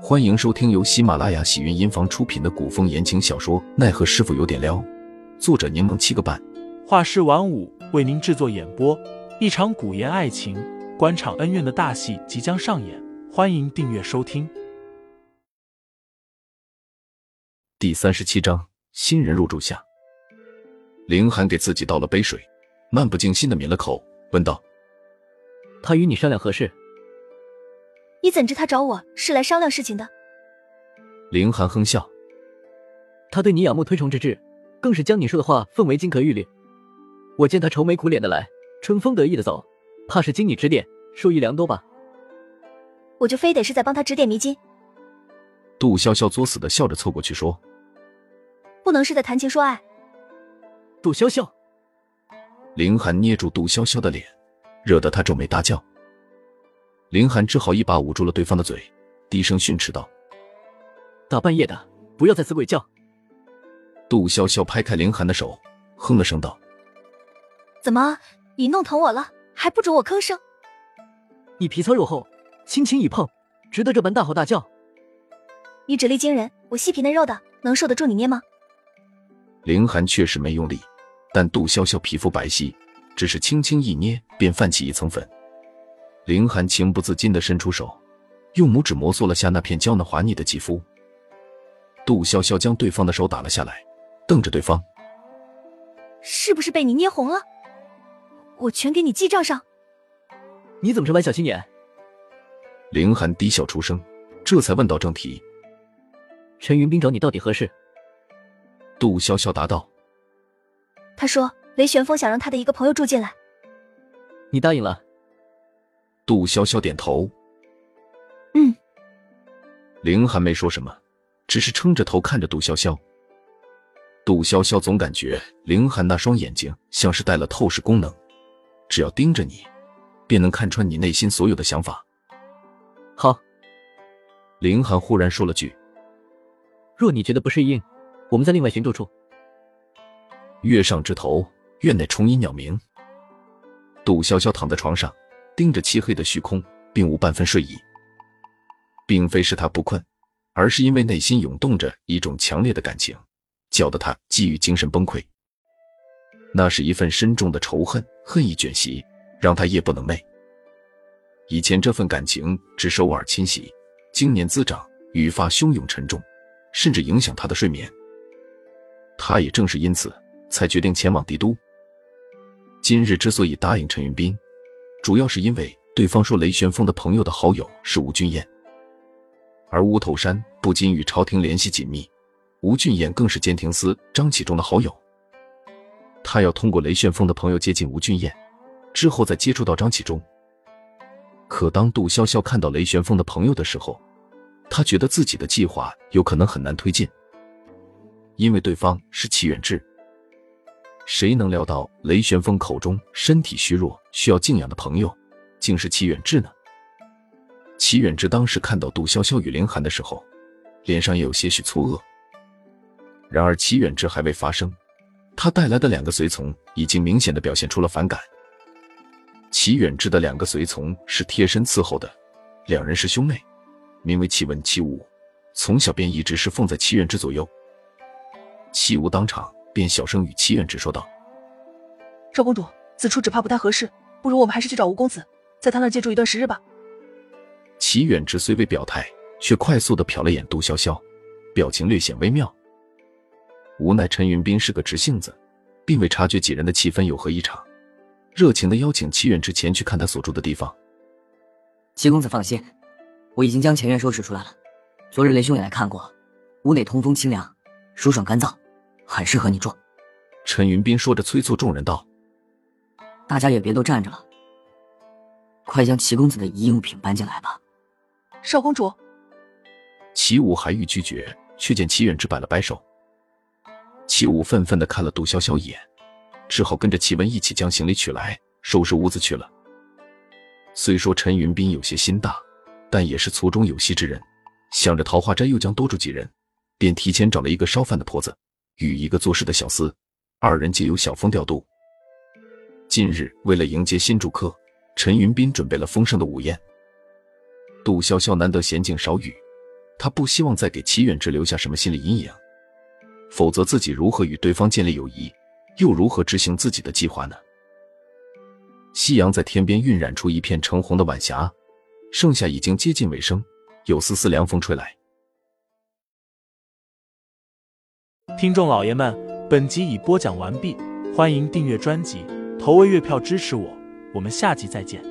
欢迎收听由喜马拉雅喜云音房出品的古风言情小说《奈何师傅有点撩》，作者柠檬七个半，画师晚舞为您制作演播。一场古言爱情、官场恩怨的大戏即将上演，欢迎订阅收听。第三十七章，新人入住下。凌寒给自己倒了杯水，漫不经心的抿了口，问道：“他与你商量何事？”你怎知他找我是来商量事情的？凌寒哼笑，他对你仰慕推崇之至，更是将你说的话奉为金科玉律。我见他愁眉苦脸的来，春风得意的走，怕是经你指点，受益良多吧？我就非得是在帮他指点迷津？杜潇潇作死的笑着凑过去说：“不能是在谈情说爱？”杜潇潇，凌寒捏住杜潇潇的脸，惹得他皱眉大叫。凌寒只好一把捂住了对方的嘴，低声训斥道：“大半夜的，不要再死鬼叫。”杜潇潇拍开林寒的手，哼了声道：“怎么，你弄疼我了，还不准我吭声？你皮糙肉厚，轻轻一碰，值得这般大吼大叫？你指力惊人，我细皮嫩肉的，能受得住你捏吗？”林寒确实没用力，但杜潇潇皮肤白皙，只是轻轻一捏，便泛起一层粉。凌寒情不自禁的伸出手，用拇指摩挲了下那片娇嫩滑腻的肌肤。杜潇潇将对方的手打了下来，瞪着对方：“是不是被你捏红了？我全给你记账上。”你怎么这般小心眼？凌寒低笑出声，这才问到正题：“陈云斌找你到底何事？”杜潇潇答道：“他说雷玄风想让他的一个朋友住进来，你答应了。”杜潇潇点头，嗯。凌寒没说什么，只是撑着头看着杜潇潇。杜潇潇总感觉凌寒那双眼睛像是带了透视功能，只要盯着你，便能看穿你内心所有的想法。好。凌寒忽然说了句：“若你觉得不适应，我们在另外寻住处。”月上枝头，院内虫音鸟鸣。杜潇潇躺在床上。盯着漆黑的虚空，并无半分睡意。并非是他不困，而是因为内心涌动着一种强烈的感情，搅得他几欲精神崩溃。那是一份深重的仇恨，恨意卷袭，让他夜不能寐。以前这份感情只是偶尔侵袭，经年滋长，愈发汹涌沉重，甚至影响他的睡眠。他也正是因此，才决定前往帝都。今日之所以答应陈云斌。主要是因为对方说雷玄风的朋友的好友是吴俊彦，而乌头山不仅与朝廷联系紧密，吴俊彦更是监庭司张启忠的好友。他要通过雷旋风的朋友接近吴俊彦，之后再接触到张启忠。可当杜潇潇看到雷旋风的朋友的时候，他觉得自己的计划有可能很难推进，因为对方是齐远志。谁能料到雷玄风口中身体虚弱、需要静养的朋友，竟是齐远志呢？齐远志当时看到杜潇潇与凌寒的时候，脸上也有些许错愕。然而齐远志还未发声，他带来的两个随从已经明显的表现出了反感。齐远志的两个随从是贴身伺候的，两人是兄妹，名为齐文、齐武，从小便一直是奉在齐远志左右。齐武当场。便小声与齐远志说道：“少公主，此处只怕不太合适，不如我们还是去找吴公子，在他那借住一段时日吧。”齐远之虽未表态，却快速的瞟了眼杜潇潇，表情略显微妙。无奈陈云斌是个直性子，并未察觉几人的气氛有何异常，热情的邀请齐远之前去看他所住的地方。齐公子放心，我已经将前院收拾出来了。昨日雷兄也来看过，屋内通风清凉，舒爽干燥。很适合你住，陈云斌说着，催促众人道：“大家也别都站着了，快将齐公子的遗用品搬进来吧。”少公主，齐武还欲拒绝，却见齐远之摆了摆手。齐武愤愤的看了杜潇潇一眼，只好跟着齐文一起将行李取来，收拾屋子去了。虽说陈云斌有些心大，但也是粗中有细之人，想着桃花斋又将多住几人，便提前找了一个烧饭的婆子。与一个做事的小厮，二人借由小风调度。近日为了迎接新住客，陈云斌准备了丰盛的午宴。杜潇潇难得闲静少语，他不希望再给齐远之留下什么心理阴影，否则自己如何与对方建立友谊，又如何执行自己的计划呢？夕阳在天边晕染出一片橙红的晚霞，盛夏已经接近尾声，有丝丝凉风吹来。听众老爷们，本集已播讲完毕，欢迎订阅专辑，投喂月票支持我，我们下集再见。